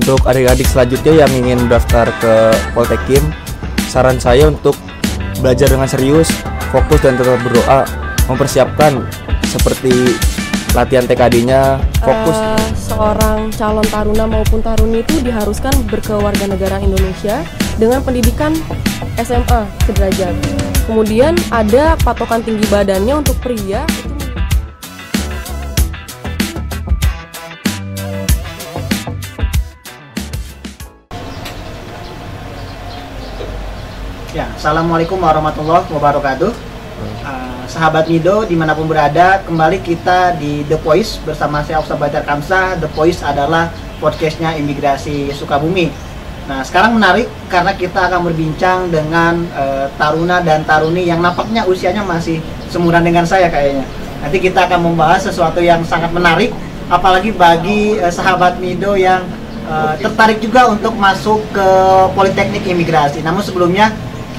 Untuk adik-adik selanjutnya yang ingin daftar ke Poltekim, saran saya untuk belajar dengan serius, fokus dan tetap berdoa, mempersiapkan seperti latihan TKD-nya, fokus. Eh, seorang calon taruna maupun taruni itu diharuskan berkewarganegaraan Indonesia dengan pendidikan SMA sederajat. Kemudian ada patokan tinggi badannya untuk pria assalamualaikum warahmatullahi wabarakatuh. Uh, sahabat Mido di mana pun berada, kembali kita di The Voice bersama saya Oksa Bacar Kamsa. The Voice adalah podcastnya Imigrasi Sukabumi. Nah, sekarang menarik karena kita akan berbincang dengan uh, taruna dan taruni yang nampaknya usianya masih semuran dengan saya kayaknya. Nanti kita akan membahas sesuatu yang sangat menarik, apalagi bagi uh, sahabat Mido yang uh, tertarik juga untuk masuk ke Politeknik Imigrasi. Namun sebelumnya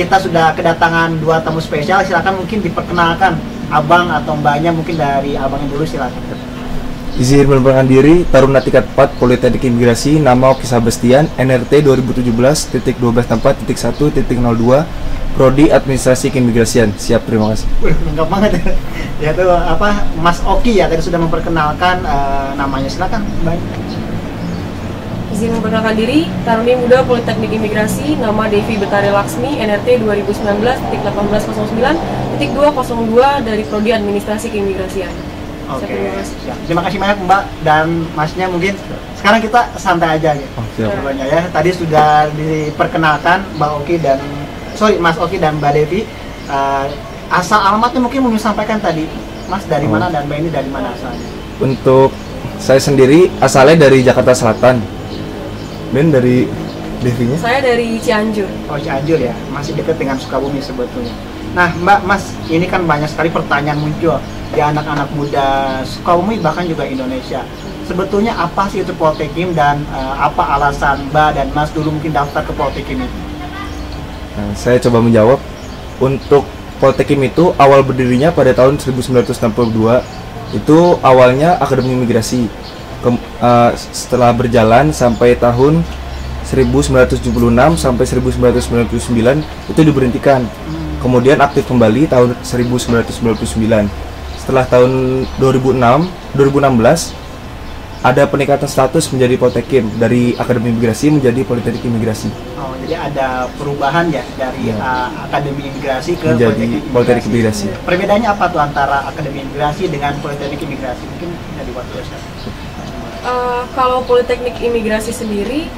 kita sudah kedatangan dua tamu spesial. Silakan mungkin diperkenalkan abang atau mbaknya mungkin dari abangnya dulu silakan. Izin memperkenalkan diri, Taruna tingkat 4 Politeknik Imigrasi, nama Oki Sabestian, NRT 2017.264.1.02, Prodi Administrasi Keimigrasian. Siap, terima kasih. Wih, lengkap banget ya. Ya itu apa Mas Oki ya tadi sudah memperkenalkan eh, namanya. Silakan, Mbak. Izin memperkenalkan diri Taruni Muda Politeknik Imigrasi nama Devi Betari Laksmi NRT 2019.1809.202 dari Prodi Administrasi Keimigrasian. Oke. Terima kasih. siap. Terima kasih banyak Mbak dan Masnya mungkin sekarang kita santai aja gitu. Oh, siap. Ya. Tadi sudah diperkenalkan Mbak Oki dan sorry Mas Oki dan Mbak Devi. Eh, asal alamatnya mungkin mau sampaikan tadi. Mas dari Oh. mana dan Mbak ini dari mana asalnya? Untuk saya sendiri asalnya dari Jakarta Selatan. Ben dari Devinya? Saya dari Cianjur. Oh Cianjur ya, masih dekat dengan Sukabumi sebetulnya. Nah Mbak, Mas, ini kan banyak sekali pertanyaan muncul di anak-anak muda Sukabumi bahkan juga Indonesia. Sebetulnya apa sih itu Poltekim dan eh, apa alasan Mbak dan Mas dulu mungkin daftar ke Poltekim itu? Nah, saya coba menjawab. Untuk Poltekim itu awal berdirinya pada tahun 1962. Itu awalnya Akademi Imigrasi. Kem- eh, setelah berjalan sampai tahun 1976 sampai 1999 itu diberhentikan. Kemudian aktif kembali tahun 1999. Setelah tahun 2006, 2016 ada peningkatan status menjadi Poltekim dari Akademi Imigrasi menjadi Politeknik Imigrasi. Oh, jadi ada perubahan ya dari Iya. eh, Akademi Imigrasi ke Menjadi Politeknik Imigrasi. Perbedaannya apa tuh antara Akademi Imigrasi dengan Politeknik Imigrasi? Mungkin bisa diwakilkan. Eh, kalau Politeknik Imigrasi sendiri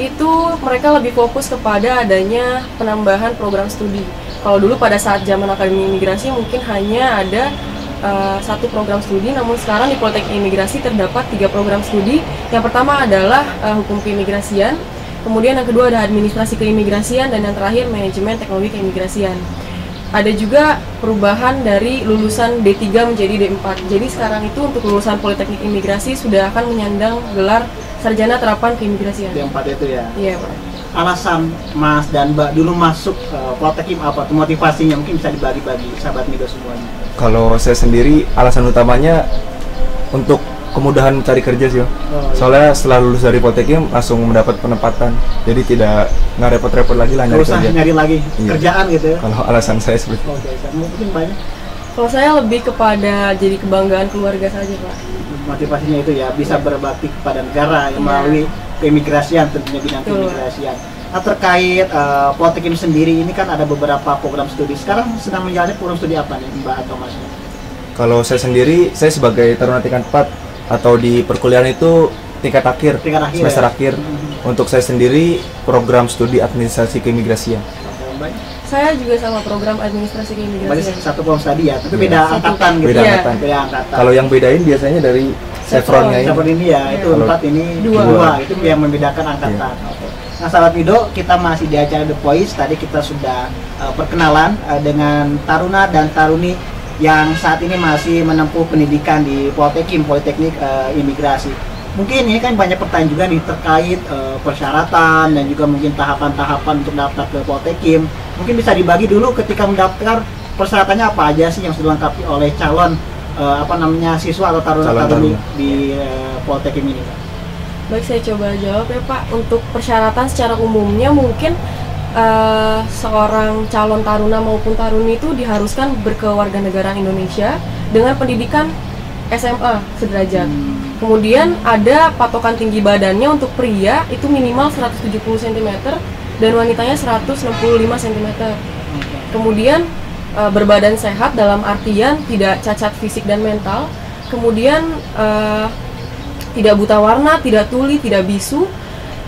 itu mereka lebih fokus kepada adanya penambahan program studi. Kalau dulu pada saat zaman Akademi Imigrasi mungkin hanya ada eh, satu program studi, namun sekarang di Politeknik Imigrasi terdapat tiga program studi. Yang pertama adalah eh, hukum keimigrasian, kemudian yang kedua ada administrasi keimigrasian, dan yang terakhir manajemen teknologi keimigrasian. Ada juga perubahan dari lulusan D3 menjadi D4. Jadi sekarang itu untuk lulusan Politeknik Imigrasi sudah akan menyandang gelar sarjana terapan keimigrasian. Yang empat itu ya. Iya, Pak. alasan Mas dan Mbak dulu masuk uh, Poltekim apa tuh motivasinya mungkin bisa dibagi-bagi sahabat Mido semuanya. Kalau saya sendiri alasan utamanya untuk kemudahan mencari kerja sih. Om. Oh, Soalnya setelah lulus dari Poltekim langsung mendapat penempatan. Jadi tidak nggak repot-repot lagi lah nyari usah kerja. nyari lagi Iya. kerjaan gitu ya. Kalau alasan saya seperti itu. Oke, mungkin banyak Kalau saya lebih kepada jadi kebanggaan keluarga saja, Pak. motivasinya itu ya bisa Iya. berbakti kepada negara yang Iya. melalui keimigrasian tentunya bidang keimigrasian. Nah terkait uh, Poltekim sendiri ini kan ada beberapa program studi. Sekarang sedang menjalani program studi apa nih Mbak atau Mas? Kalau saya sendiri, saya sebagai taruna tingkat 4 atau di perkuliahan itu tingkat akhir, Tingkat akhir semester ya? akhir. Mhm. Untuk saya sendiri program studi administrasi keimigrasian. Saya juga sama program administrasi keimigrasian. satu program studi ya, tapi Iya. beda Satu. angkatan gitu. Beda Iya. angkatan. Beda angkatan. Kalau yang bedain biasanya dari chevronnya ini. Chevron ini ya, itu Kalau empat ini dua. dua. Itu yang membedakan angkatan. Oke. Nah, sahabat Mido, kita masih di acara The Voice. Tadi kita sudah uh, perkenalan uh, dengan taruna dan taruni yang saat ini masih menempuh pendidikan di Poltekim, Politeknik uh, Imigrasi. Mungkin ini kan banyak pertanyaan juga nih terkait uh, persyaratan dan juga mungkin tahapan-tahapan untuk daftar ke Poltekim. Mungkin bisa dibagi dulu ketika mendaftar persyaratannya apa aja sih yang sudah dilengkapi oleh calon uh, apa namanya siswa atau taruna. di uh, Poltekim ini. Pak? Baik, saya coba jawab ya Pak. Untuk persyaratan secara umumnya mungkin eh, seorang calon taruna maupun taruni itu diharuskan berkewarganegaraan Indonesia dengan pendidikan SMA sederajat. Kemudian ada patokan tinggi badannya untuk pria itu minimal 170 cm dan wanitanya 165 cm. Kemudian eh, berbadan sehat dalam artian tidak cacat fisik dan mental. Kemudian eh, tidak buta warna, tidak tuli, tidak bisu,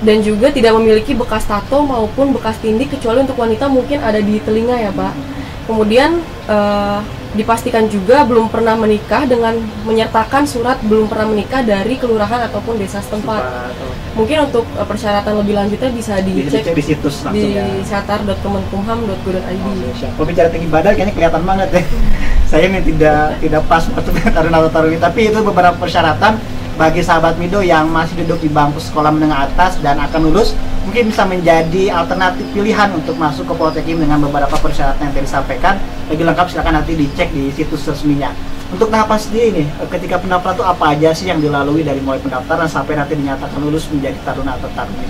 dan juga tidak memiliki bekas tato maupun bekas tindik kecuali untuk wanita mungkin ada di telinga ya Pak. Kemudian eh, dipastikan juga belum pernah menikah dengan menyertakan surat belum pernah menikah dari kelurahan ataupun desa setempat. Mungkin untuk eh, persyaratan lebih lanjutnya bisa dicek di situs langsung di ya. satar.kemenkumham.go.id. Kalau bicara tinggi badan kayaknya kelihatan banget ya. Saya ini tidak tidak pas taruna atau taruni, tapi itu beberapa persyaratan bagi sahabat Mido yang masih duduk di bangku sekolah menengah atas dan akan lulus mungkin bisa menjadi alternatif pilihan untuk masuk ke Poltekim dengan beberapa persyaratan yang tadi disampaikan. Lebih lengkap silakan nanti dicek di situs resminya. Untuk tahapan sendiri nih, ketika pendaftaran itu apa aja sih yang dilalui dari mulai pendaftaran sampai nanti dinyatakan lulus menjadi taruna atau taruni?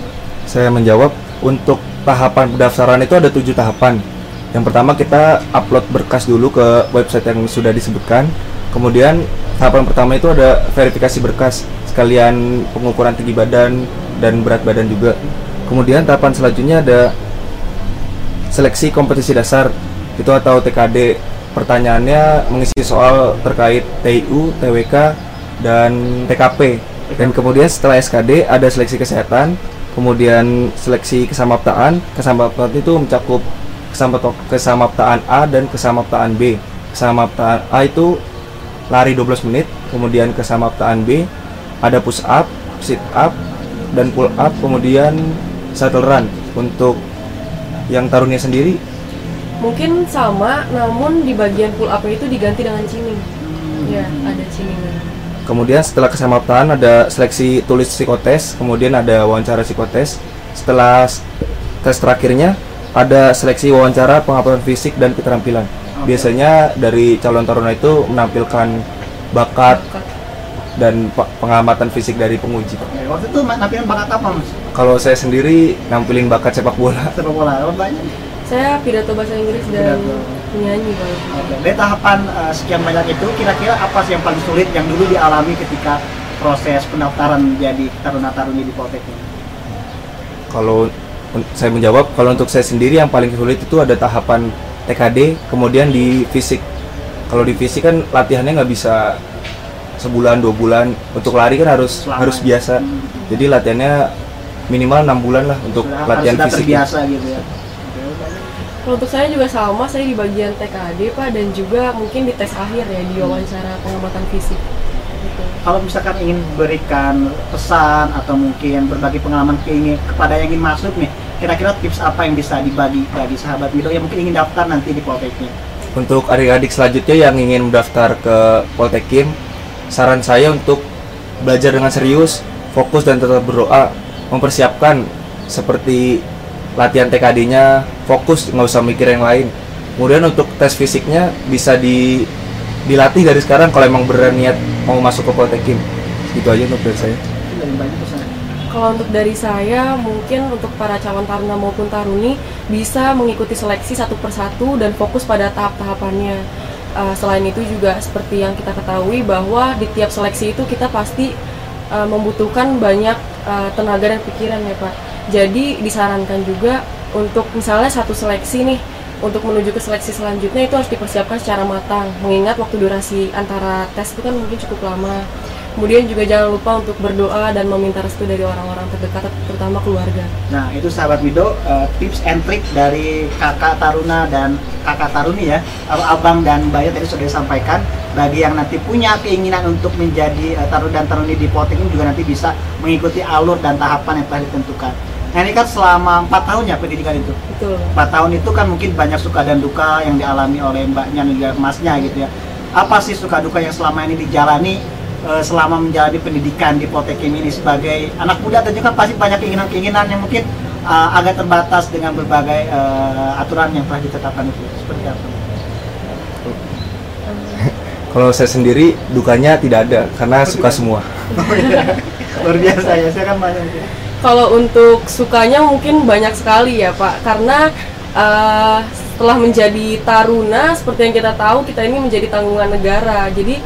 Saya menjawab untuk tahapan pendaftaran itu ada tujuh tahapan. Yang pertama kita upload berkas dulu ke website yang sudah disebutkan. Kemudian tahapan pertama itu ada verifikasi berkas, sekalian pengukuran tinggi badan dan berat badan juga. Kemudian tahapan selanjutnya ada seleksi kompetisi dasar itu atau TKD. Pertanyaannya mengisi soal terkait TIU, TWK, dan TKP. Dan kemudian setelah SKD ada seleksi kesehatan, kemudian seleksi kesamaptaan. Kesamaptaan itu mencakup kesamapta- kesamaptaan A dan kesamaptaan B. Kesamaptaan A itu lari 12 menit, kemudian kesamaptaan B ada push up, sit up, dan pull up, kemudian shuttle run. Untuk yang tarunnya sendiri Mungkin sama, namun di bagian pull up itu diganti dengan ciming. Ya, ada cimingan. Kemudian setelah kesamaptaan ada seleksi tulis psikotes, kemudian ada wawancara psikotes. Setelah tes terakhirnya ada seleksi wawancara penghafatan fisik dan keterampilan. Biasanya dari calon taruna itu menampilkan bakat dan pe- pengamatan fisik dari penguji. Waktu itu nampilin bakat apa mas? Kalau saya sendiri nampilin bakat sepak bola. Sepak bola, oh, banyak. Saya pidato bahasa Inggris dan Pidato. menyanyi kalau. Oke, Dari tahapan eh, sekian banyak itu, kira-kira apa sih yang paling sulit yang dulu dialami ketika proses pendaftaran menjadi taruna-taruni di Poltek ini? Kalau saya menjawab, kalau untuk saya sendiri yang paling sulit itu ada tahapan TKD, kemudian di fisik. Kalau di fisik kan latihannya nggak bisa sebulan dua bulan. Untuk lari kan harus Selama harus ya. biasa. Hmm. Jadi latihannya minimal enam bulan lah untuk Sudah- latihan harus sudah fisik. terbiasa gitu ya. Kalau untuk saya juga sama, saya di bagian TKD Pak dan juga mungkin di tes akhir ya di wawancara pengamatan fisik. Gitu. Kalau misalkan ingin berikan pesan atau mungkin berbagi pengalaman keingin kepada yang ingin masuk nih, kira-kira tips apa yang bisa dibagi bagi sahabat Mido yang mungkin ingin daftar nanti di Polteknya? Untuk adik-adik selanjutnya yang ingin mendaftar ke Poltekim, saran saya untuk belajar dengan serius, fokus dan tetap berdoa, mempersiapkan seperti latihan TKD-nya, fokus nggak usah mikir yang lain. Kemudian untuk tes fisiknya bisa di dilatih dari sekarang kalau emang beneran niat mau masuk ke Poltekim. Gitu aja untuk dari saya. Itu dari banyak pesan. Kalau untuk dari saya, mungkin untuk para calon taruna maupun taruni bisa mengikuti seleksi satu persatu dan fokus pada tahap-tahapannya. Uh, selain itu juga seperti yang kita ketahui bahwa di tiap seleksi itu kita pasti uh, membutuhkan banyak uh, tenaga dan pikiran ya Pak. Jadi disarankan juga untuk misalnya satu seleksi nih untuk menuju ke seleksi selanjutnya itu harus dipersiapkan secara matang mengingat waktu durasi antara tes itu kan mungkin cukup lama kemudian juga jangan lupa untuk berdoa dan meminta restu dari orang-orang terdekat terutama keluarga Nah, itu sahabat Mido eh, tips and trick dari kakak Taruna dan kakak Taruni ya, Ab- abang dan Mbak tadi sudah disampaikan. Bagi yang nanti punya keinginan untuk menjadi eh, Taruna dan Taruni di Poltek ini juga nanti bisa mengikuti alur dan tahapan yang telah ditentukan. Nah, ini kan selama 4 tahun ya pendidikan itu. betul 4 tahun itu kan mungkin banyak suka dan duka yang dialami oleh mbaknya dan juga masnya gitu ya. Apa sih suka duka yang selama ini dijalani eh, selama menjalani pendidikan di Poltekim ini sebagai anak muda dan juga pasti banyak keinginan-keinginan yang mungkin eh, agak terbatas dengan berbagai eh, aturan yang telah ditetapkan itu. Seperti apa? Kalau saya sendiri dukanya tidak ada karena suka semua. Oh, iya. Luar biasa ya, saya kan banyak. ya. Kalau untuk sukanya mungkin banyak sekali ya Pak, karena eh, setelah menjadi taruna, seperti yang kita tahu kita ini menjadi tanggungan negara. Jadi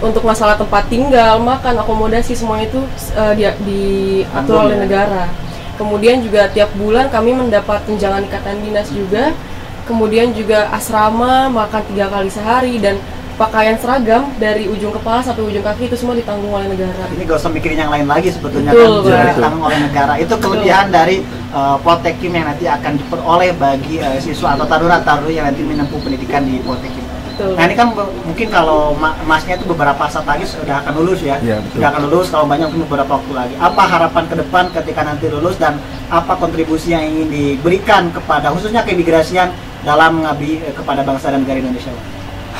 untuk masalah tempat tinggal, makan, akomodasi semuanya itu eh, dia- diatur oleh ya. negara. Kemudian juga tiap bulan kami mendapat tunjangan ikatan dinas juga. Kemudian juga asrama makan tiga kali sehari dan pakaian seragam dari ujung kepala sampai ujung kaki itu semua ditanggung oleh negara. Ini gak usah mikirin yang lain lagi sebetulnya Betul, kan sudah ditanggung oleh negara. Itu kelebihan dari uh, Poltekim yang nanti akan diperoleh bagi uh, siswa atau taruna-taruna yang nanti menempuh pendidikan di Poltekim. Betul. Nah ini kan mungkin kalau ma- masnya itu beberapa saat lagi sudah akan lulus ya, Iya, betul. sudah akan lulus. Kalau banyak mungkin beberapa waktu lagi. Apa harapan ke depan ketika nanti lulus dan apa kontribusi yang ingin diberikan kepada khususnya keimigrasian dalam mengabdi eh, kepada bangsa dan negara Indonesia?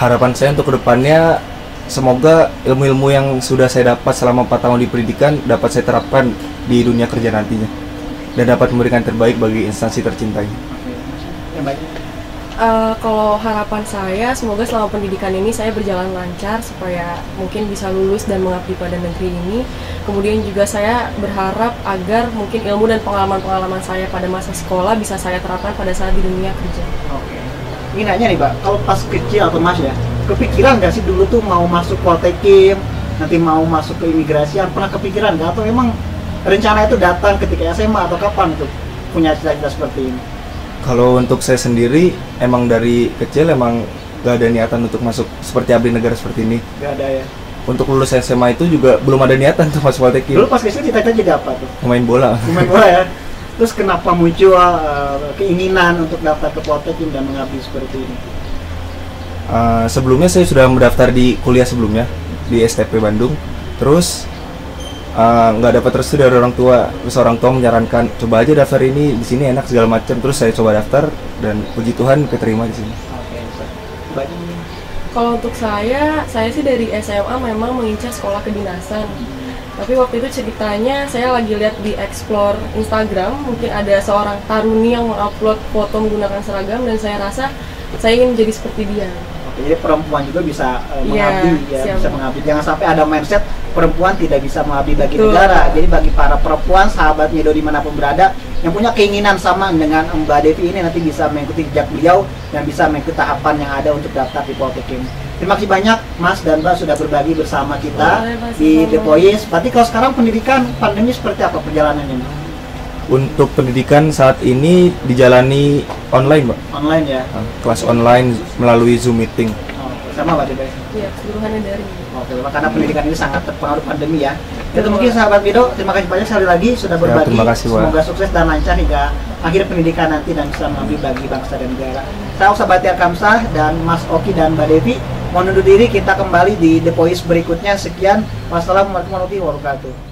Harapan saya untuk ke depannya semoga ilmu-ilmu yang sudah saya dapat selama 4 tahun di pendidikan dapat saya terapkan di dunia kerja nantinya dan dapat memberikan terbaik bagi instansi tercintai. Yang baik. Eh, kalau harapan saya semoga selama pendidikan ini saya berjalan lancar supaya mungkin bisa lulus dan mengabdi pada negeri ini. Kemudian juga saya berharap agar mungkin ilmu dan pengalaman-pengalaman saya pada masa sekolah bisa saya terapkan pada saat di dunia kerja. Oke. Ini nanya nih, Pak. Kalau pas kecil atau Mas ya, kepikiran nggak sih dulu tuh mau masuk Poltekim, nanti mau masuk ke imigrasian, pernah kepikiran nggak? Atau emang rencana itu datang ketika SMA atau kapan tuh punya cita-cita seperti ini? Kalau untuk saya sendiri emang dari kecil emang gak ada niatan untuk masuk seperti abdi negara seperti ini. Gak ada ya. Untuk lulus SMA itu juga belum ada niatan untuk masuk Poltekim. Dulu pas kecil cita-cita jadi apa tuh? Pemain bola. Pemain bola ya. Terus kenapa muncul uh, keinginan untuk daftar ke Poltekim dan mengabdi seperti ini? Uh, sebelumnya saya sudah mendaftar di kuliah sebelumnya di STP Bandung. Terus uh, nggak dapat restu dari orang tua. Terus orang tua menyarankan coba aja daftar ini di sini enak segala macam. Terus saya coba daftar dan puji Tuhan keterima di sini. Kalau untuk saya, saya sih dari SMA memang mengincar sekolah kedinasan. Tapi waktu itu ceritanya saya lagi lihat di explore Instagram, mungkin ada seorang taruni yang mengupload foto menggunakan seragam dan saya rasa saya ingin menjadi seperti dia. Jadi perempuan juga bisa uh, mengabdi ya, siap. bisa mengabdi. Jangan sampai ada mindset perempuan tidak bisa mengabdi bagi Betul. negara. Jadi bagi para perempuan, sahabat Mido di mana pun berada, yang punya keinginan sama dengan Mbak Devi ini nanti bisa mengikuti jejak beliau dan bisa mengikuti tahapan yang ada untuk daftar di Poltekim. Terima kasih banyak Mas dan Mbak sudah berbagi bersama kita Boleh, di. The Voice. Berarti kalau sekarang pendidikan pandemi seperti apa perjalanannya? Untuk pendidikan saat ini dijalani online, Mbak. Online ya? Uh, Kelas online melalui Zoom meeting. Oh, sama Mbak Devi? Ya, keseluruhannya dari. Oke, karena pendidikan ini sangat terpengaruh pandemi ya. Itu mungkin sahabat Mido, terima kasih banyak sekali lagi sudah Ya, berbagi. terima kasih, Wak. Semoga sukses dan lancar hingga akhir pendidikan nanti dan bisa mengambil bagi bangsa dan negara. Saya Uksa Batia Kamsah dan Mas Oki dan Mbak Devi mau undur diri kita kembali di The Voice berikutnya. Sekian. Wassalamualaikum warahmatullahi wabarakatuh.